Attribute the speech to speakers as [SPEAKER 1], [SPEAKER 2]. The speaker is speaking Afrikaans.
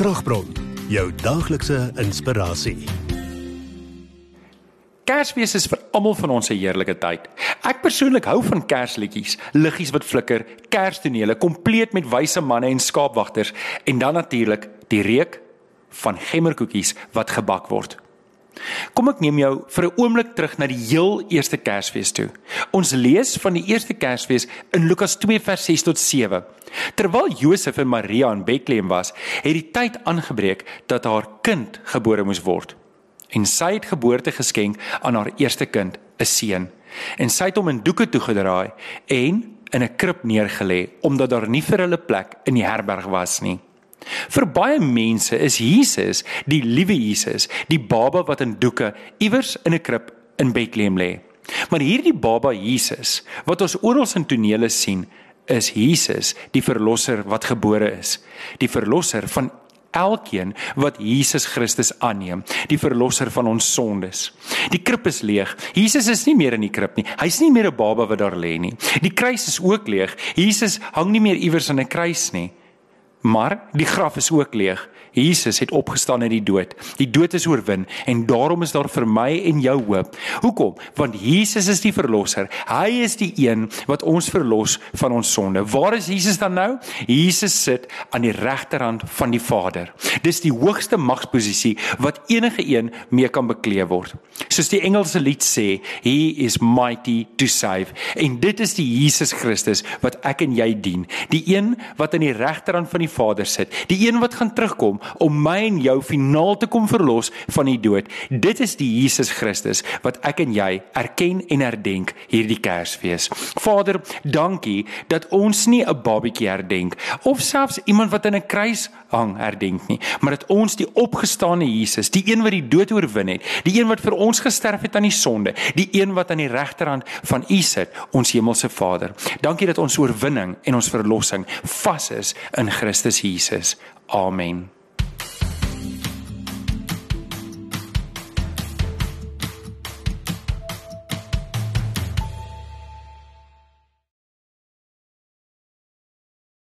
[SPEAKER 1] Kragbron, jou daaglikse inspirasie.
[SPEAKER 2] Kersfees is vir almal van ons 'n heerlike tyd. Ek persoonlik hou van kersliedjies, liggies wat flikker, kerstonele kompleet met wyse manne en skaapwagters en dan natuurlik die reuk van gemmerkoekies wat gebak word. Kom ek neem jou vir 'n oomblik terug na die heel eerste Kersfees toe. Ons lees van die eerste Kersfees in Lukas 2 vers 6 tot 7. Terwyl Josef en Maria in Bethlehem was, het die tyd aangebreek dat haar kind gebore moes word. En sy het geboorte geskenk aan haar eerste kind, 'n seun. En sy het hom in doeke toegedraai en in 'n krib neergelê omdat daar nie vir hulle plek in die herberg was nie. Vir baie mense is Jesus, die liewe Jesus, die baba wat in doeke iewers in 'n krib in Bethlehem lê. Maar hierdie baba Jesus wat ons oral in tonele sien, is Jesus, die verlosser wat gebore is, die verlosser van elkeen wat Jesus Christus aanneem, die verlosser van ons sondes. Die krib is leeg. Jesus is nie meer in die krib nie. Hy's nie meer 'n baba wat daar lê nie. Die kruis is ook leeg. Jesus hang nie meer iewers aan 'n kruis nie. Maar die graf is ook leeg. Jesus het opgestaan uit die dood. Die dood is oorwin en daarom is daar vir my en jou hoop. Hoekom? Want Jesus is die verlosser. Hy is die een wat ons verlos van ons sonde. Waar is Jesus dan nou? Jesus sit aan die regterhand van die Vader. Dis die hoogste magsposisie wat enige een mee kan bekleë word. Soos die Engelse lied sê, he is mighty to save. En dit is die Jesus Christus wat ek en jy dien. Die een wat aan die regterhand van die Vader sit. Die een wat gaan terugkom om my en jou finaal te kom verlos van die dood. Dit is die Jesus Christus wat ek en jy erken en herdenk hierdie Kersfees. Vader, dankie dat ons nie 'n babatjie herdenk of selfs iemand wat in 'n kruis hang herdenk nie, maar dat ons die opgestane Jesus, die een wat die dood oorwin het, die een wat vir ons gesterf het aan die sonde, die een wat aan die regterhand van U sit, ons hemelse Vader. Dankie dat ons oorwinning en ons verlossing vas is in Christus Jesus. Amen.